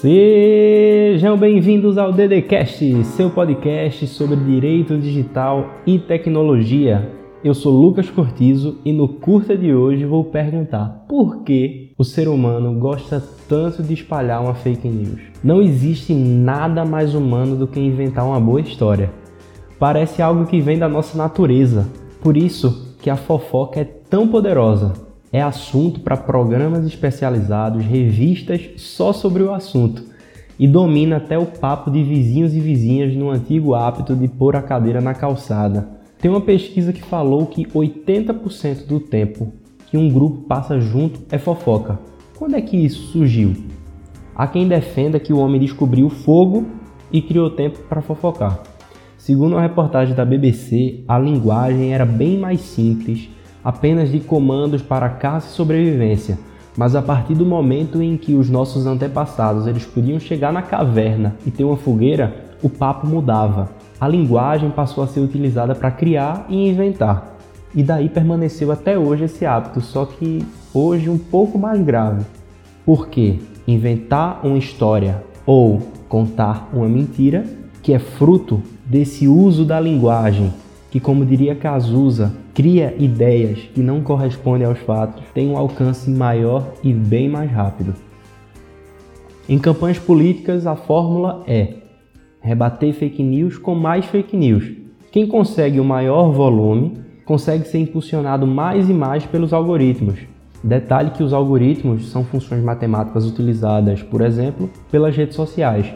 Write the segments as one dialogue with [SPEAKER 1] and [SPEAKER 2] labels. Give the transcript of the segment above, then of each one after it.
[SPEAKER 1] Sejam bem-vindos ao DDCast, seu podcast sobre direito digital e tecnologia. Eu sou Lucas Cortizo e no curta de hoje vou perguntar por que o ser humano gosta tanto de espalhar uma fake news. Não existe nada mais humano do que inventar uma boa história. Parece algo que vem da nossa natureza. Por isso que a fofoca é tão poderosa é assunto para programas especializados, revistas só sobre o assunto e domina até o papo de vizinhos e vizinhas no antigo hábito de pôr a cadeira na calçada. Tem uma pesquisa que falou que 80% do tempo que um grupo passa junto é fofoca. Quando é que isso surgiu? Há quem defenda que o homem descobriu o fogo e criou tempo para fofocar. Segundo uma reportagem da BBC, a linguagem era bem mais simples apenas de comandos para caça e sobrevivência, mas a partir do momento em que os nossos antepassados eles podiam chegar na caverna e ter uma fogueira, o papo mudava. A linguagem passou a ser utilizada para criar e inventar. E daí permaneceu até hoje esse hábito, só que hoje um pouco mais grave. Porque inventar uma história ou contar uma mentira, que é fruto desse uso da linguagem que, como diria Cazuza, cria ideias que não correspondem aos fatos, tem um alcance maior e bem mais rápido. Em campanhas políticas, a fórmula é rebater fake news com mais fake news. Quem consegue o maior volume consegue ser impulsionado mais e mais pelos algoritmos. Detalhe que os algoritmos são funções matemáticas utilizadas, por exemplo, pelas redes sociais.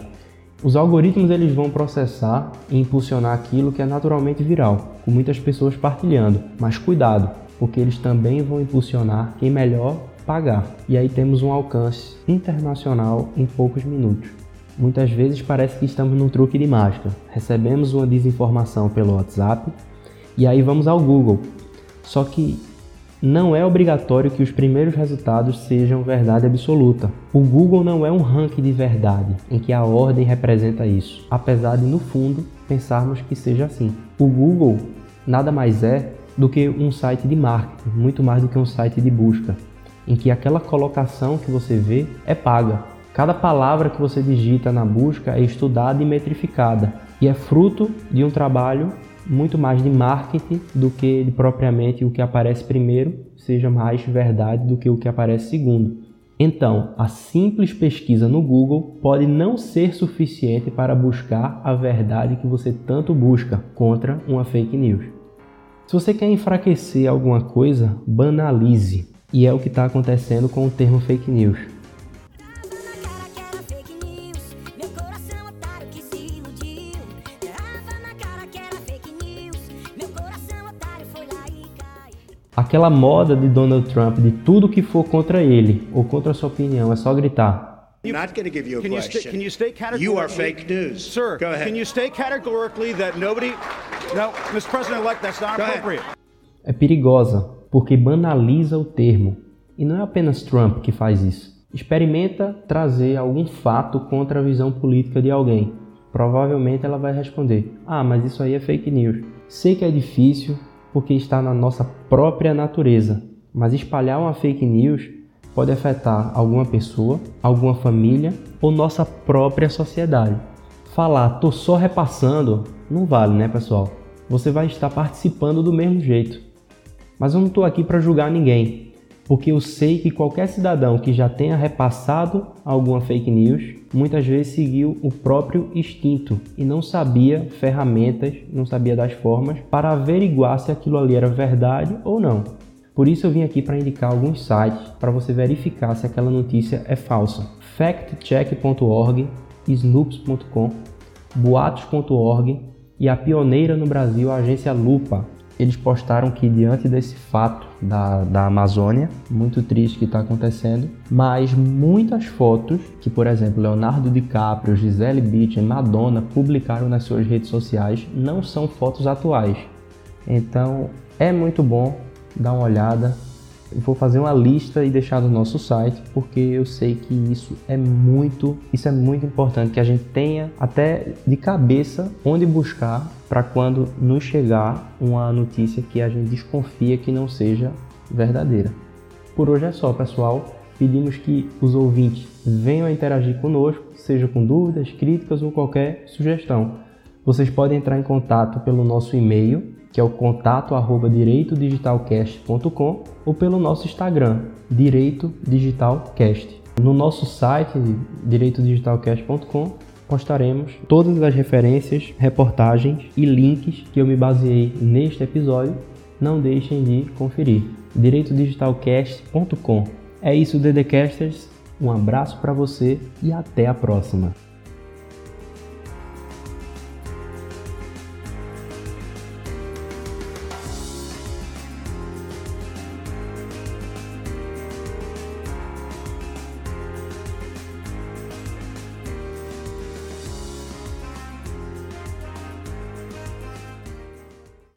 [SPEAKER 1] Os algoritmos eles vão processar e impulsionar aquilo que é naturalmente viral, com muitas pessoas partilhando. Mas cuidado, porque eles também vão impulsionar quem melhor pagar. E aí temos um alcance internacional em poucos minutos. Muitas vezes parece que estamos num truque de mágica. Recebemos uma desinformação pelo WhatsApp e aí vamos ao Google. Só que não é obrigatório que os primeiros resultados sejam verdade absoluta. O Google não é um ranking de verdade, em que a ordem representa isso, apesar de, no fundo, pensarmos que seja assim. O Google nada mais é do que um site de marketing, muito mais do que um site de busca, em que aquela colocação que você vê é paga. Cada palavra que você digita na busca é estudada e metrificada e é fruto de um trabalho muito mais de marketing do que de propriamente o que aparece primeiro seja mais verdade do que o que aparece segundo. Então, a simples pesquisa no Google pode não ser suficiente para buscar a verdade que você tanto busca contra uma fake news. Se você quer enfraquecer alguma coisa, banalize. E é o que está acontecendo com o termo fake news. Aquela moda de Donald Trump de tudo que for contra ele ou contra a sua opinião é só gritar.
[SPEAKER 2] I'm not going to give you a can question. You, can you state categorically? You are fake news.
[SPEAKER 3] Sir, Go ahead. can you state categorically that nobody... No, Mr. President-elect, that's not Go appropriate. Ahead.
[SPEAKER 1] É perigosa porque banaliza o termo. E não é apenas Trump que faz isso. Experimenta trazer algum fato contra a visão política de alguém. Provavelmente ela vai responder: Ah, mas isso aí é fake news. Sei que é difícil, porque está na nossa própria natureza. Mas espalhar uma fake news pode afetar alguma pessoa, alguma família ou nossa própria sociedade. Falar, tô só repassando, não vale, né, pessoal? Você vai estar participando do mesmo jeito. Mas eu não estou aqui para julgar ninguém porque eu sei que qualquer cidadão que já tenha repassado alguma fake news muitas vezes seguiu o próprio instinto e não sabia ferramentas, não sabia das formas para averiguar se aquilo ali era verdade ou não. Por isso eu vim aqui para indicar alguns sites para você verificar se aquela notícia é falsa. factcheck.org, snoops.com, boatos.org e a pioneira no Brasil, a agência Lupa, eles postaram que diante desse fato da, da Amazônia, muito triste que está acontecendo, mas muitas fotos que, por exemplo, Leonardo DiCaprio, Gisele Bündchen, Madonna publicaram nas suas redes sociais não são fotos atuais. Então é muito bom dar uma olhada, vou fazer uma lista e deixar no nosso site, porque eu sei que isso é muito, isso é muito importante que a gente tenha até de cabeça onde buscar para quando nos chegar uma notícia que a gente desconfia que não seja verdadeira. Por hoje é só, pessoal. pedimos que os ouvintes venham a interagir conosco, seja com dúvidas, críticas ou qualquer sugestão. Vocês podem entrar em contato pelo nosso e-mail, que é o contato arroba direitodigitalcast.com ou pelo nosso Instagram, Direito Digitalcast. No nosso site, direitodigitalcast.com, postaremos todas as referências, reportagens e links que eu me baseei neste episódio. Não deixem de conferir. direitodigitalcast.com. É isso, DDCasters. Um abraço para você e até a próxima.